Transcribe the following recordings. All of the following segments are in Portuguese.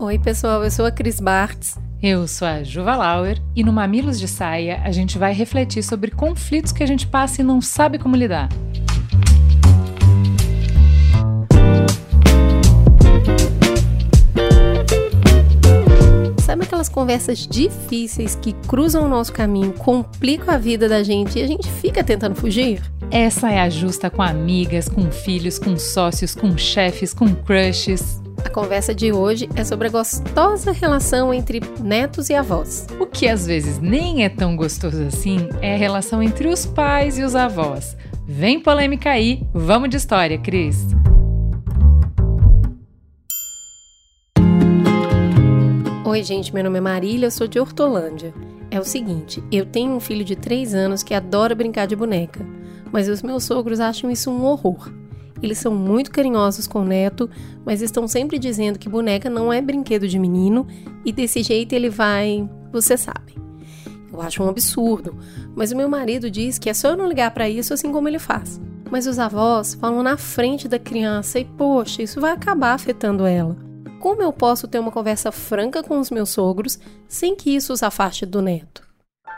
Oi, pessoal, eu sou a Cris Bartz. Eu sou a Juva Lauer e no Mamilos de Saia a gente vai refletir sobre conflitos que a gente passa e não sabe como lidar. Sabe aquelas conversas difíceis que cruzam o nosso caminho, complicam a vida da gente e a gente fica tentando fugir? Essa é a justa com amigas, com filhos, com sócios, com chefes, com crushes. A conversa de hoje é sobre a gostosa relação entre netos e avós. O que às vezes nem é tão gostoso assim é a relação entre os pais e os avós. Vem polêmica aí, vamos de história, Cris. Oi, gente, meu nome é Marília, eu sou de Hortolândia. É o seguinte, eu tenho um filho de 3 anos que adora brincar de boneca, mas os meus sogros acham isso um horror. Eles são muito carinhosos com o neto, mas estão sempre dizendo que boneca não é brinquedo de menino e desse jeito ele vai. Você sabe. Eu acho um absurdo, mas o meu marido diz que é só eu não ligar para isso assim como ele faz. Mas os avós falam na frente da criança e, poxa, isso vai acabar afetando ela. Como eu posso ter uma conversa franca com os meus sogros sem que isso os afaste do neto?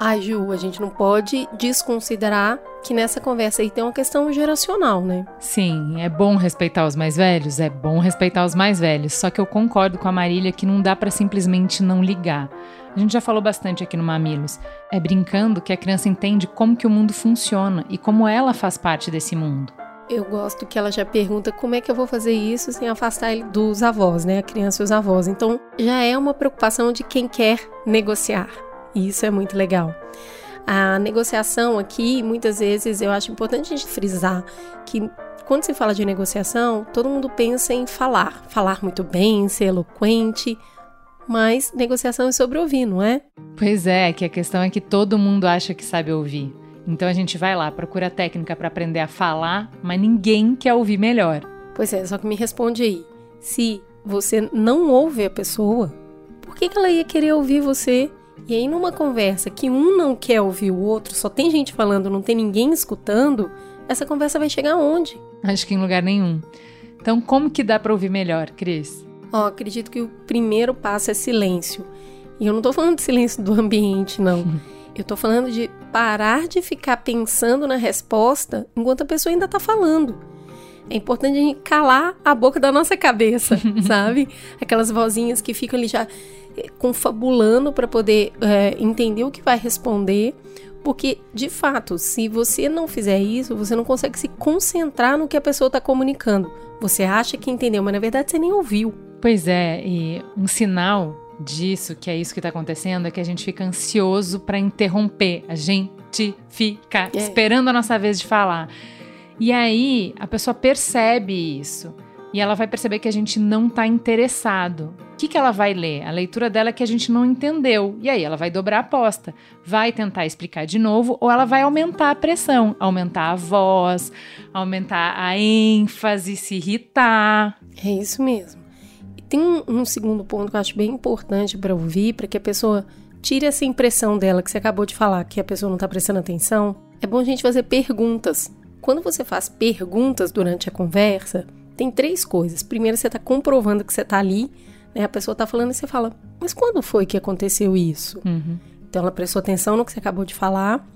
Ai, Ju, a gente não pode desconsiderar que nessa conversa aí tem uma questão geracional, né? Sim, é bom respeitar os mais velhos, é bom respeitar os mais velhos. Só que eu concordo com a Marília que não dá para simplesmente não ligar. A gente já falou bastante aqui no Mamilos. É brincando que a criança entende como que o mundo funciona e como ela faz parte desse mundo. Eu gosto que ela já pergunta como é que eu vou fazer isso sem afastar ele dos avós, né? A criança e os avós. Então, já é uma preocupação de quem quer negociar. E isso é muito legal. A negociação aqui, muitas vezes, eu acho importante a gente frisar que quando se fala de negociação, todo mundo pensa em falar, falar muito bem, ser eloquente, mas negociação é sobre ouvir, não é? Pois é, que a questão é que todo mundo acha que sabe ouvir. Então a gente vai lá, procura técnica para aprender a falar, mas ninguém quer ouvir melhor. Pois é, só que me responde aí. Se você não ouve a pessoa, por que, que ela ia querer ouvir você? E aí, numa conversa que um não quer ouvir o outro, só tem gente falando, não tem ninguém escutando, essa conversa vai chegar aonde? Acho que em lugar nenhum. Então, como que dá para ouvir melhor, Cris? Ó, oh, acredito que o primeiro passo é silêncio. E eu não tô falando de silêncio do ambiente, não. Eu tô falando de parar de ficar pensando na resposta enquanto a pessoa ainda tá falando. É importante a gente calar a boca da nossa cabeça, sabe? Aquelas vozinhas que ficam ali já eh, confabulando para poder é, entender o que vai responder. Porque, de fato, se você não fizer isso, você não consegue se concentrar no que a pessoa está comunicando. Você acha que entendeu, mas na verdade você nem ouviu. Pois é, e um sinal disso, que é isso que está acontecendo, é que a gente fica ansioso para interromper. A gente fica é. esperando a nossa vez de falar. E aí a pessoa percebe isso. E ela vai perceber que a gente não está interessado. O que, que ela vai ler? A leitura dela é que a gente não entendeu. E aí ela vai dobrar a aposta. Vai tentar explicar de novo ou ela vai aumentar a pressão, aumentar a voz, aumentar a ênfase, se irritar. É isso mesmo. Tem um, um segundo ponto que eu acho bem importante para ouvir, para que a pessoa tire essa impressão dela que você acabou de falar, que a pessoa não está prestando atenção. É bom a gente fazer perguntas. Quando você faz perguntas durante a conversa, tem três coisas. Primeiro, você está comprovando que você está ali, né? A pessoa está falando e você fala, mas quando foi que aconteceu isso? Uhum. Então, ela prestou atenção no que você acabou de falar.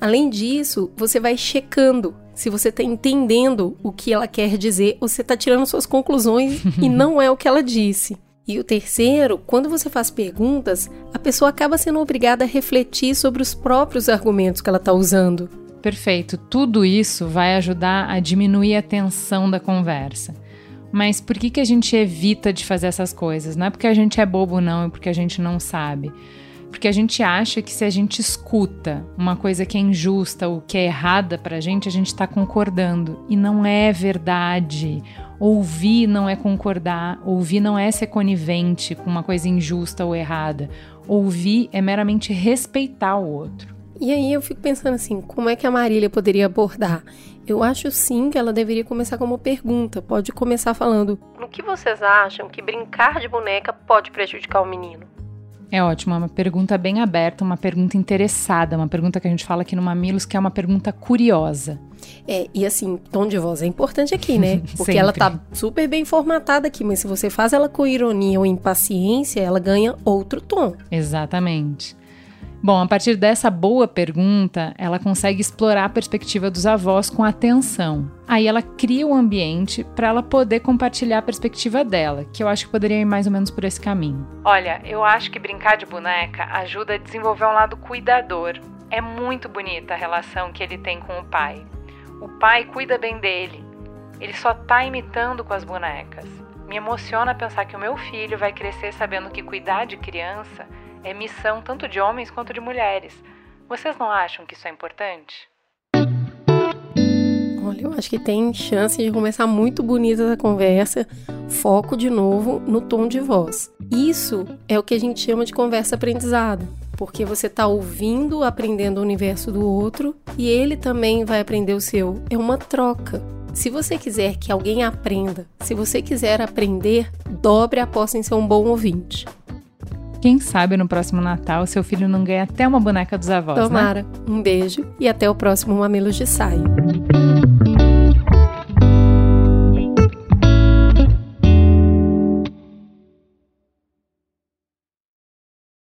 Além disso, você vai checando se você está entendendo o que ela quer dizer ou você está tirando suas conclusões e não é o que ela disse. E o terceiro, quando você faz perguntas, a pessoa acaba sendo obrigada a refletir sobre os próprios argumentos que ela está usando. Perfeito. Tudo isso vai ajudar a diminuir a tensão da conversa. Mas por que, que a gente evita de fazer essas coisas? Não é porque a gente é bobo, não, é porque a gente não sabe. Porque a gente acha que se a gente escuta uma coisa que é injusta ou que é errada pra gente, a gente está concordando. E não é verdade. Ouvir não é concordar, ouvir não é ser conivente com uma coisa injusta ou errada. Ouvir é meramente respeitar o outro. E aí eu fico pensando assim, como é que a Marília poderia abordar? Eu acho sim que ela deveria começar com uma pergunta. Pode começar falando: No que vocês acham que brincar de boneca pode prejudicar o menino? É ótimo, é uma pergunta bem aberta, uma pergunta interessada, uma pergunta que a gente fala aqui no Mamilos que é uma pergunta curiosa. É, e assim, tom de voz é importante aqui, né? Porque ela tá super bem formatada aqui, mas se você faz ela com ironia ou impaciência, ela ganha outro tom. Exatamente. Bom, a partir dessa boa pergunta, ela consegue explorar a perspectiva dos avós com atenção. Aí ela cria o um ambiente para ela poder compartilhar a perspectiva dela, que eu acho que poderia ir mais ou menos por esse caminho. Olha, eu acho que brincar de boneca ajuda a desenvolver um lado cuidador. É muito bonita a relação que ele tem com o pai. O pai cuida bem dele. Ele só tá imitando com as bonecas. Me emociona pensar que o meu filho vai crescer sabendo que cuidar de criança é missão tanto de homens quanto de mulheres. Vocês não acham que isso é importante? Olha, eu acho que tem chance de começar muito bonita essa conversa. Foco de novo no tom de voz. Isso é o que a gente chama de conversa aprendizado, porque você está ouvindo, aprendendo o universo do outro e ele também vai aprender o seu. É uma troca. Se você quiser que alguém aprenda, se você quiser aprender, dobre a aposta em ser um bom ouvinte. Quem sabe no próximo Natal seu filho não ganha até uma boneca dos avós, Tomara. né? Um beijo e até o próximo Mamilos de Saio.